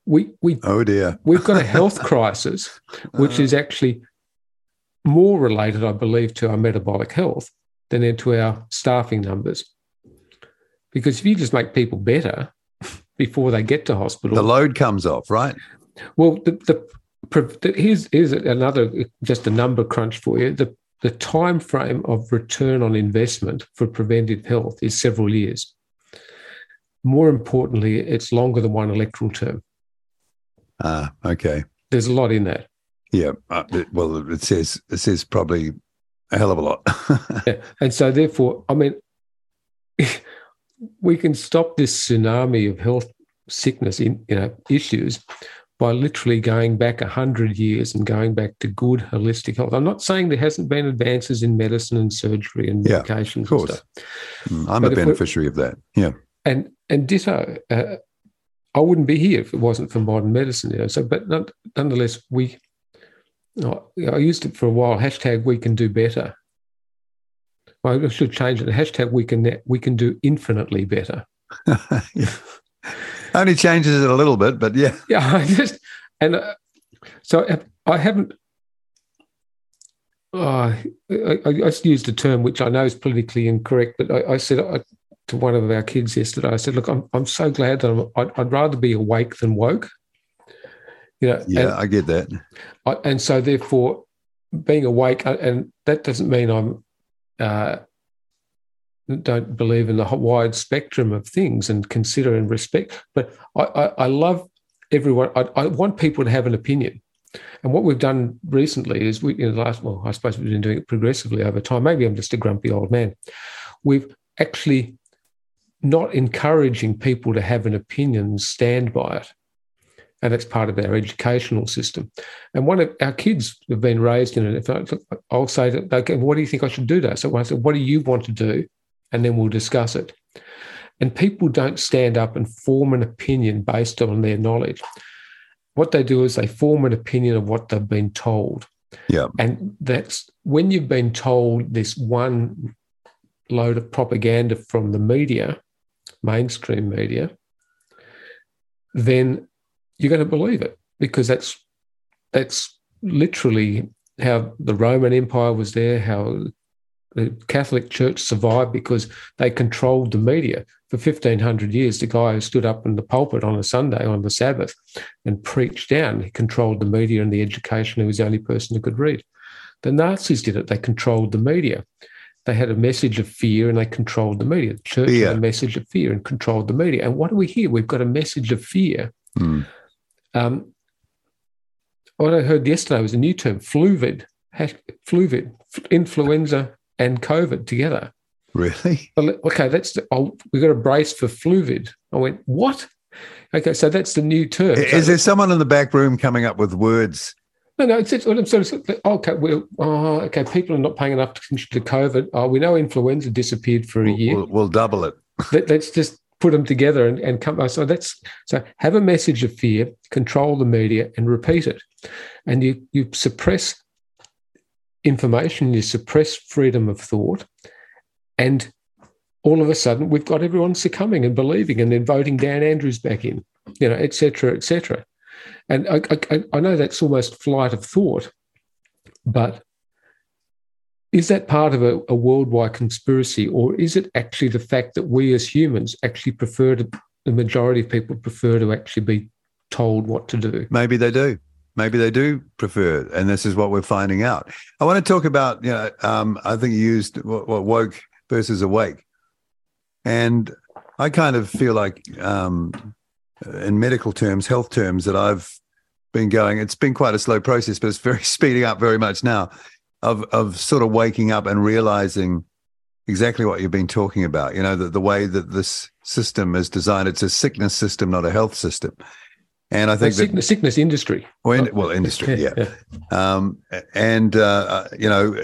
We we Oh dear. we've got a health [LAUGHS] crisis, which uh. is actually more related, I believe, to our metabolic health than to our staffing numbers. Because if you just make people better [LAUGHS] before they get to hospital, The load comes off, right? well, the, the here's here's another just a number crunch for you. The the time frame of return on investment for preventive health is several years. More importantly, it's longer than one electoral term. Ah, okay. There's a lot in that. Yeah. Uh, well, it says it says probably a hell of a lot. [LAUGHS] Yeah. And so, therefore, I mean, [LAUGHS] we can stop this tsunami of health sickness in you know issues by literally going back a hundred years and going back to good holistic health. I'm not saying there hasn't been advances in medicine and surgery and Yeah, medications and course. Mm, I'm But a beneficiary of that. Yeah. And and ditto, uh, I wouldn't be here if it wasn't for modern medicine. You know. So, but none- nonetheless, we. I I used it for a while. Hashtag we can do better. Well, I should change it. Hashtag we can we can do infinitely better. [LAUGHS] Yeah. Only changes it a little bit, but yeah. [LAUGHS] Yeah, I just and uh, so I haven't. Uh, I, I just used a term which I know is politically incorrect, but I, I said uh, to one of our kids yesterday, I said, "Look, I'm I'm so glad that I'm, I'd, I'd rather be awake than woke." You know, Yeah, I get that. I, and so therefore, being awake, uh, and that doesn't mean I'm uh, don't believe in the wide spectrum of things and consider and respect. But I, I, I love everyone. I, I want people to have an opinion. And what we've done recently is we, in the last, well, I suppose we've been doing it progressively over time. Maybe I'm just a grumpy old man. We've actually not encouraging people to have an opinion and stand by it. And that's part of our educational system. And one of our kids have been raised in it. If I, I'll say, to, okay, what do you think I should do? That so I said, what do you want to do? And then we'll discuss it. And people don't stand up and form an opinion based on their knowledge. What they do is they form an opinion of what they've been told. Yeah. And that's when you've been told this one load of propaganda from the media, mainstream media, then you're going to believe it because that's that's literally how the Roman Empire was there, how the Catholic Church survived because they controlled the media for 1500 years. The guy who stood up in the pulpit on a Sunday on the Sabbath and preached down, he controlled the media and the education. He was the only person who could read. The Nazis did it. They controlled the media. They had a message of fear and they controlled the media. The church Fear. had a message of fear and controlled the media. And what do we hear? We've got a message of fear. Hmm. Um, what I heard yesterday was a new term, fluvid, fluvid, influenza and COVID together. Really? Okay, that's the, oh, we've got a brace for fluvid. I went, what? Okay, so that's the new term. So- Is there someone in the back room coming up with words? No, no, it's, it's what I'm sort of oh, okay. Well, oh, okay, people are not paying enough attention to COVID. Oh, we know influenza disappeared for a year. We'll, we'll double it. [LAUGHS] Let, us just put them together and, and come. Oh, so that's so have a message of fear, control the media, and repeat it. And you you suppress information, you suppress freedom of thought, and all of a sudden we've got everyone succumbing and believing, and then voting Dan Andrews back in, you know, et cetera, et cetera. And I, I, I know that's almost flight of thought, but is that part of a, a, worldwide conspiracy, or is it actually the fact that we as humans actually prefer to, the majority of people prefer to actually be told what to do? Maybe they do. Maybe they do prefer, it, and this is what we're finding out. I want to talk about, you know, um, I think you used what, what woke versus awake, and I kind of feel like, um, in medical terms, health terms, that I've been going. It's been quite a slow process, but it's very [LAUGHS] speeding up very much now of of sort of waking up and realizing exactly what you've been talking about. You know, that the way that this system is designed, it's a sickness system, not a health system. And I think well, sickness, that, sickness industry. Well, in, well industry, yeah. yeah. Um, and uh, you know,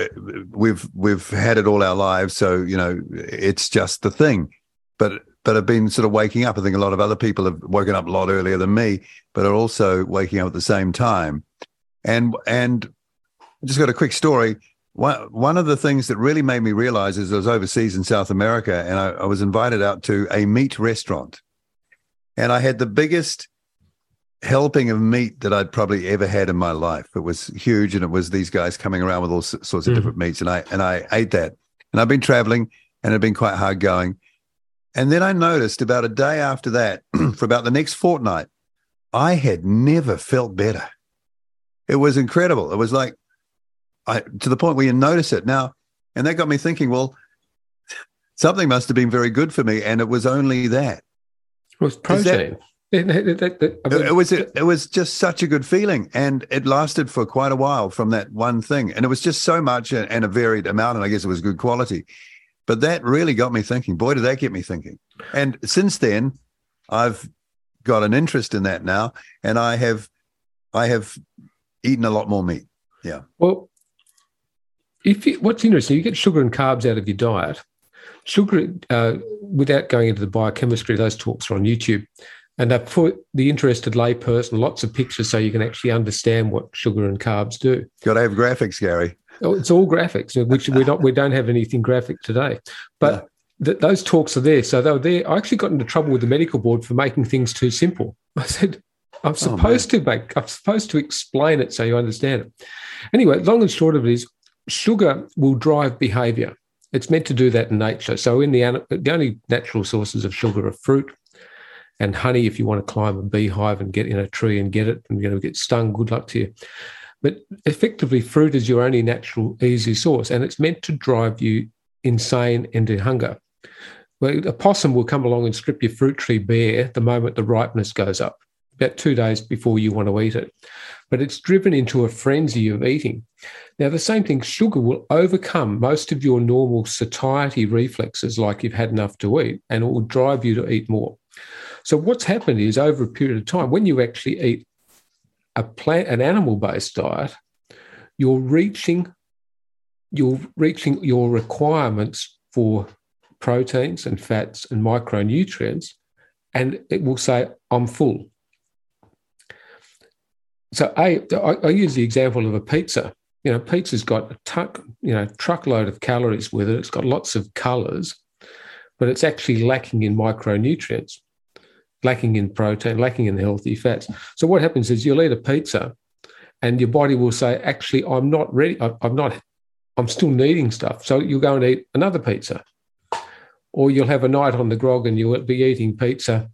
we've we've had it all our lives, so you know, it's just the thing. But but I've been sort of waking up. I think a lot of other people have woken up a lot earlier than me, but are also waking up at the same time. And and just got a quick story. One, one of the things that really made me realize is I was overseas in South America and I, I was invited out to a meat restaurant. And I had the biggest helping of meat that I'd probably ever had in my life. It was huge and it was these guys coming around with all sorts of mm. different meats. And I and I ate that. And I've been traveling and it had been quite hard going. And then I noticed about a day after that, [CLEARS THROAT] for about the next fortnight, I had never felt better. It was incredible. It was like I, to the point where you notice it now. And that got me thinking, well, something must have been very good for me. And it was only that. It was protein. That, it was it, it was just such a good feeling, and it lasted for quite a while from that one thing, and it was just so much and a varied amount, and I guess it was good quality. But that really got me thinking. Boy, did that get me thinking! And since then, I've got an interest in that now, and I have I have eaten a lot more meat. Yeah. Well, if you, what's interesting, you get sugar and carbs out of your diet. Sugar, uh, without going into the biochemistry, those talks are on YouTube. And they put the interested layperson lots of pictures so you can actually understand what sugar and carbs do. Got to have graphics, Gary. Oh, it's all graphics, which we don't we don't have anything graphic today. But th- those talks are there. So they were there. I actually got into trouble with the medical board for making things too simple. [LAUGHS] I said, I'm oh, supposed oh, to make, I'm supposed to explain it so you understand it. Anyway, long and short of it is sugar will drive behavior. It's meant to do that in nature. So in the the only natural sources of sugar are fruit and honey. If you want to climb a beehive and get in a tree and get it and you're going to get stung, good luck to you. But effectively, fruit is your only natural, easy source, and it's meant to drive you insane into hunger. Well, a possum will come along and strip your fruit tree bare the moment the ripeness goes up, about two days before you want to eat it. But it's driven into a frenzy of eating. Now, the same thing, sugar will overcome most of your normal satiety reflexes, like you've had enough to eat, and it will drive you to eat more. So, what's happened is over a period of time, when you actually eat a plant, an animal-based diet, you're reaching you're reaching your requirements for proteins and fats and micronutrients, and it will say, "I'm full." So, I, I use the example of a pizza. You know, pizza's got a tuck, you know, truckload of calories with it. It's got lots of colours, but it's actually lacking in micronutrients lacking in protein, lacking in healthy fats. So what happens is you'll eat a pizza, and your body will say, "Actually, I'm not ready. I'm not. I'm still needing stuff." So you'll go and eat another pizza, or you'll have a night on the grog and you'll be eating pizza,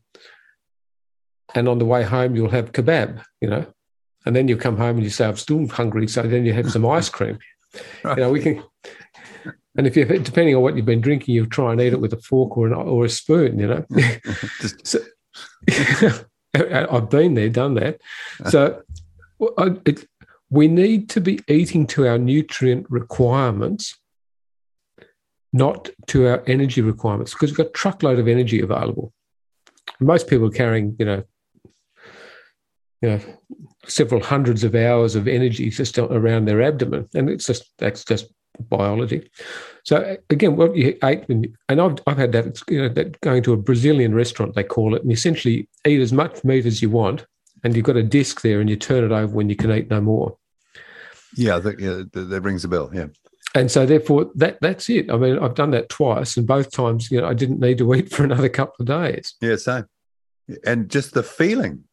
and on the way home you'll have kebab. You know, and then you come home and you say, "I'm still hungry." So then you have some ice cream. [LAUGHS] Right. You know, we can. And if you, depending on what you've been drinking, you'll try and eat it with a fork or an, or a spoon. You know, [LAUGHS] so, [LAUGHS] I've been there, done that. So I, it, we need to be eating to our nutrient requirements, not to our energy requirements, because we've got a truckload of energy available. Most people are carrying, you know, you know, several hundreds of hours of energy just around their abdomen, and it's just that's just biology. So uh, again, what you ate, and I've, I've had that, you know, that going to a Brazilian restaurant, they call it, and you essentially eat as much meat as you want, and you've got a disc there, and you turn it over when you can eat no more. Yeah, that, yeah, that rings a bell. Yeah. And so, therefore, that that's it. I mean, I've done that twice, and both times, you know, I didn't need to eat for another couple of days. Yeah, same. And just the feeling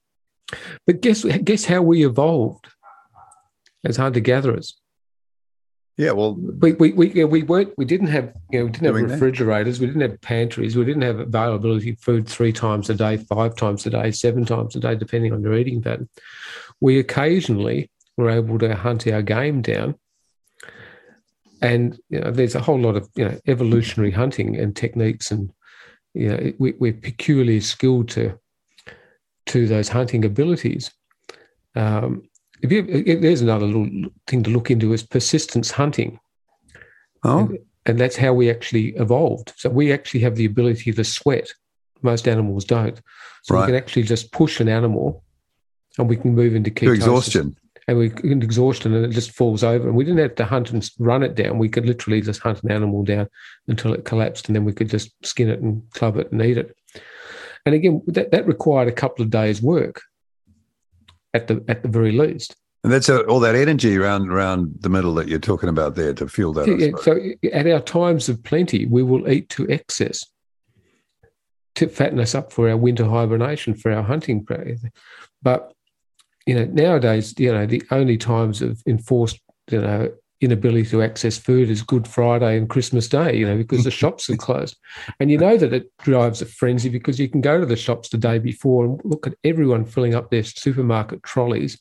but guess guess how we evolved as hunter gatherers. Yeah, well, we we we, we weren't we didn't have you know we didn't have refrigerators, that. we didn't have pantries, we didn't have availability of food three times a day, five times a day, seven times a day, depending on your eating pattern. We occasionally were able to hunt our game down, and you know, there's a whole lot of you know evolutionary hunting and techniques, and you know we, we're peculiarly skilled to to those hunting abilities. Um, if you, if there's another little thing to look into is persistence hunting. Oh. And, and that's how we actually evolved. So we actually have the ability to sweat. Most animals don't. So right. we can actually just push an animal and we can move into ketosis. exhaustion. And we can exhaustion and it just falls over. And we didn't have to hunt and run it down. We could literally just hunt an animal down until it collapsed and then we could just skin it and club it and eat it. And again, that, that required a couple of days' work at the at the very least. And that's a, all that energy around around the middle that you're talking about there to fuel that. Yeah, so at our times of plenty, we will eat to excess to fatten us up for our winter hibernation, for our hunting. But you know, nowadays, you know, the only times of enforced, you know, inability to access food is Good Friday and Christmas Day, you know, because the shops are closed. [LAUGHS] And you know that it drives a frenzy because you can go to the shops the day before and look at everyone filling up their supermarket trolleys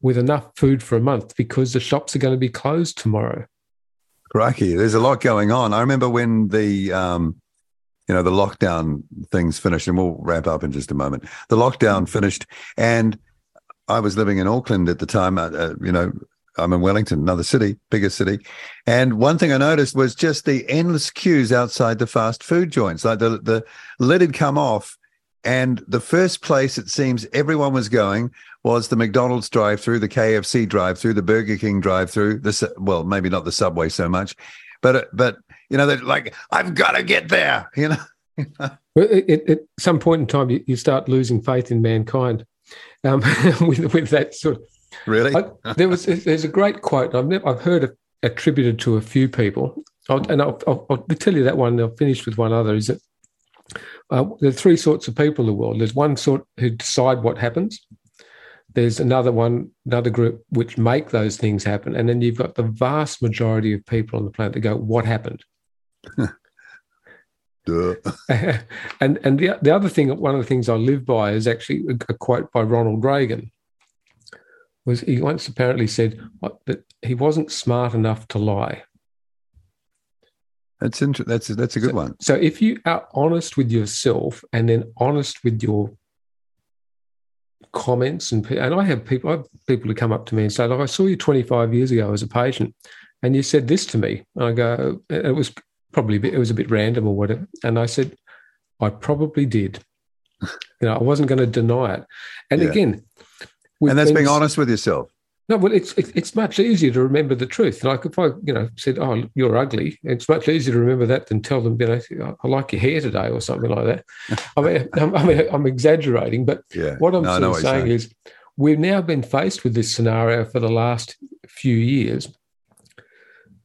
with enough food for a month because the shops are going to be closed tomorrow. Crikey, there's a lot going on. I remember when the um, you know the lockdown things finished, and we'll wrap up in just a moment. The lockdown finished, and I was living in Auckland at the time. Uh, uh you know, I'm in Wellington, another city, bigger city. And one thing I noticed was just the endless queues outside the fast food joints. Like the, the lid had come off, and the first place it seems everyone was going was the McDonald's drive through, the KFC drive through, the Burger King drive through, the well, maybe not the Subway so much, but but you know, they're like, I've got to get there, you know. [LAUGHS] at, some point in time, you, you start losing faith in mankind um, [LAUGHS] with, with that sort of Really? I, there was there's a great quote. I've never, I've heard attributed to a few people, I'll, and I'll, I'll, I'll, tell you that one. And I'll finish with one other. Is that uh, there are three sorts of people in the world. There's one sort who decide what happens. There's another one, another group which make those things happen, and then you've got the vast majority of people on the planet that go, "What happened?" [LAUGHS] [LAUGHS] and and the the other thing, one of the things I live by is actually a quote by Ronald Reagan, was he once apparently said that he wasn't smart enough to lie. That's inter- that's that's a good so, one. So if you are honest with yourself and then honest with your comments and and I have people I have people who come up to me and say, "Like I saw you 25 years ago as a patient, and you said this to me." And I go, uh, "It was probably bit, it was a bit random or whatever," and I said, "I probably did." [LAUGHS] you know, I wasn't going to deny it. And yeah. again, and that's being honest with yourself. No, well, it's it's much easier to remember the truth. Like if I, you know, said, "Oh, you're ugly," it's much easier to remember that than tell them, you know, "I like your hair today" or something like that. [LAUGHS] I mean, I mean, I'm exaggerating, but yeah. what I'm no, sort of saying, saying is, we've now been faced with this scenario for the last few years.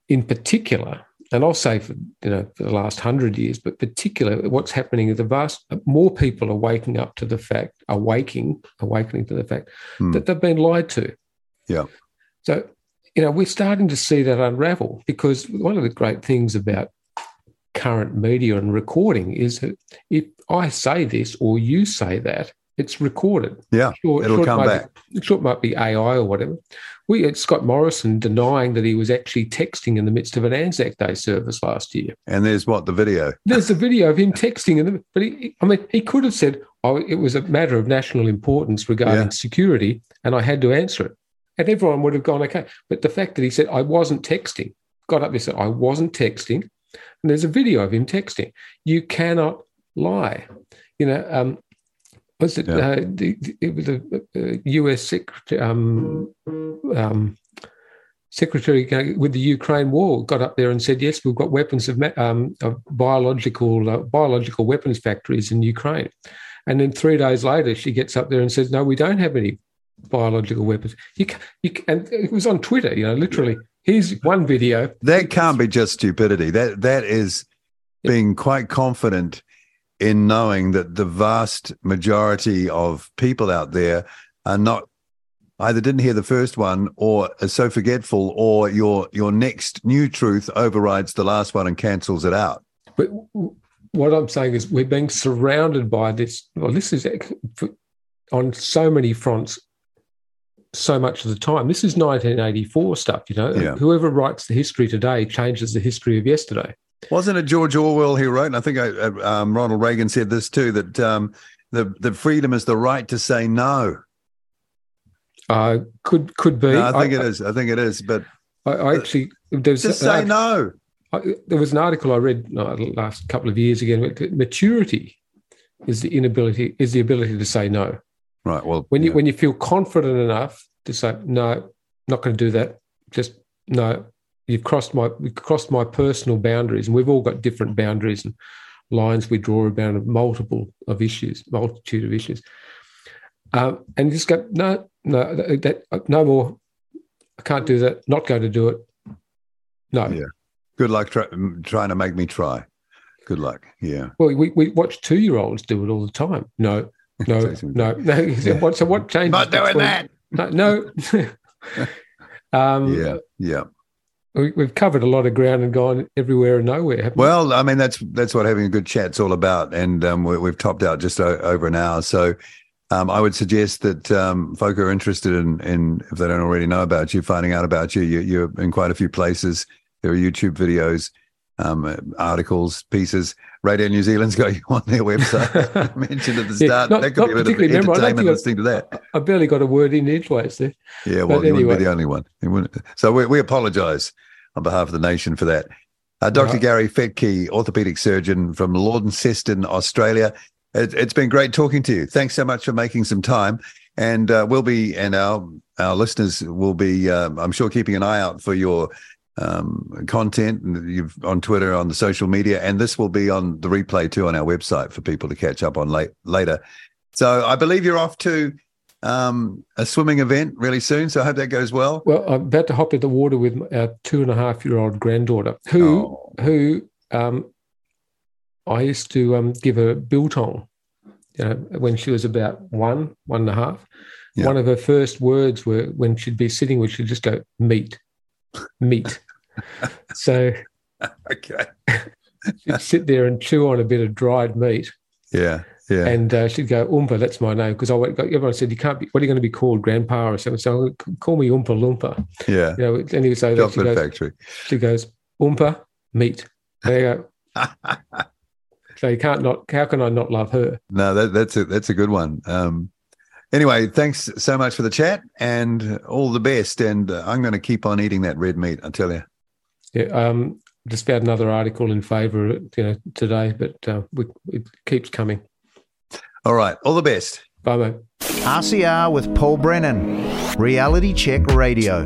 In particular, and I'll say for you know for the last hundred years, but particularly what's happening is the vast more people are waking up to the fact, awaking, awakening to the fact hmm. that they've been lied to. Yeah. So you know we're starting to see that unravel because one of the great things about current media and recording is that if I say this or you say that, It's recorded. Yeah, sure, it'll sure come it back. Be, sure, it might be AI or whatever. We had Scott Morrison denying that he was actually texting in the midst of an Anzac Day service last year. And there's what the video. There's a video of him texting, in the, but he, I mean, he could have said, "Oh, it was a matter of national importance regarding yeah. security, and I had to answer it," and everyone would have gone okay. But the fact that he said, "I wasn't texting," got up and said, "I wasn't texting," and there's a video of him texting. You cannot lie. You know, um, was it? Yeah. Uh, the, it was a, a U.S. secretary, um, um, secretary with the Ukraine war got up there and said, "Yes, we've got weapons of, um, of biological uh, biological weapons factories in Ukraine." And then three days later, she gets up there and says, "No, we don't have any biological weapons." You, you and it was on Twitter. You know, literally. Here's one video. That can't be just stupidity. That that is being quite confident in knowing that the vast majority of people out there are not either didn't hear the first one or are so forgetful or your your next new truth overrides the last one and cancels it out. But what i'm saying is we're being surrounded by this well this is on so many fronts so much of the time. This is 1984 stuff you know? Yeah. whoever writes the history today changes the history of yesterday wasn't it George Orwell who wrote? And I think I, uh, um, Ronald Reagan said this too that um, the the freedom is the right to say no. Uh, could could be. No, I think I, it is. I think it is. But I, I actually there's just say no. there was an article I read uh, last couple of years ago. Maturity is the inability is the ability to say no. Right. Well, when you when you feel confident enough to say no, not going to do that. Just no you've crossed my crossed my personal boundaries, and we've all got different boundaries and lines we draw about a multiple of issues, multitude of issues. Um, and just go, no, no, that, no more. I can't do that. Not going to do it. No. Yeah. Good luck try, trying to make me try. Good luck. Yeah. Well, we, we watch two year olds do it all the time. No, no, [LAUGHS] no, no. Yeah. [LAUGHS] So what changes? Not doing that. No. no. [LAUGHS] um, yeah. Yeah we've covered a lot of ground and gone everywhere and nowhere. Well, I mean that's that's what having a good chat's all about, and um, we, have topped out just o- over an hour. So um, I would suggest that um, folk are interested in, in if they don't already know about you, finding out about you. you are in quite a few places. There are YouTube videos, um, articles, pieces. Radio New Zealand's got [LAUGHS] you on their website. [LAUGHS] Mentioned at the start. Yeah, not, that could be a bit of entertainment listening to that. I barely got a word in edgeways there. Yeah, well, but you anyway. wouldn't be the only one. So we, we apologise on behalf of the nation for that. Uh, Dr. Right. Gary Fettke, orthopedic surgeon from Launceston, Australia. It, has been great talking to you. Thanks so much for making some time. And uh, we'll be, and our our listeners will be, um, I'm sure, keeping an eye out for your um, content you've on Twitter, on the social media, and this will be on the replay too on our website for people to catch up on late, later. So I believe you're off to um, a swimming event really soon. So I hope that goes well. Well, I'm about to hop in the water with our two and a half year old granddaughter, who oh. who um, I used to um, give her biltong, you know, when she was about one, one and a half. Yeah. One of her first words were when she'd be sitting, where she'd just go meat, meat. so, [LAUGHS] okay, [LAUGHS] she'd sit there and chew on a bit of dried meat. Yeah. Yeah. And uh, she'd go, Oompa, that's my name. Because I went, everyone said, you can't be, what are you going to be called, grandpa or something? So call me Oompa Loompa. Yeah. You know, and he would say, Chocolate she goes, Factory. She goes, Oompa, meat. There you go. [LAUGHS] so you can't not, how can I not love her? No, that, that's a, that's a good one. Um, anyway, thanks so much for the chat and all the best. And uh, I'm going to keep on eating that red meat, I tell you. Yeah. Um, just about another article in favour of it, you know, today, but uh, we, it keeps coming. All right. All the best. Bye, mate. RCR with Paul Brennan, Reality Check Radio.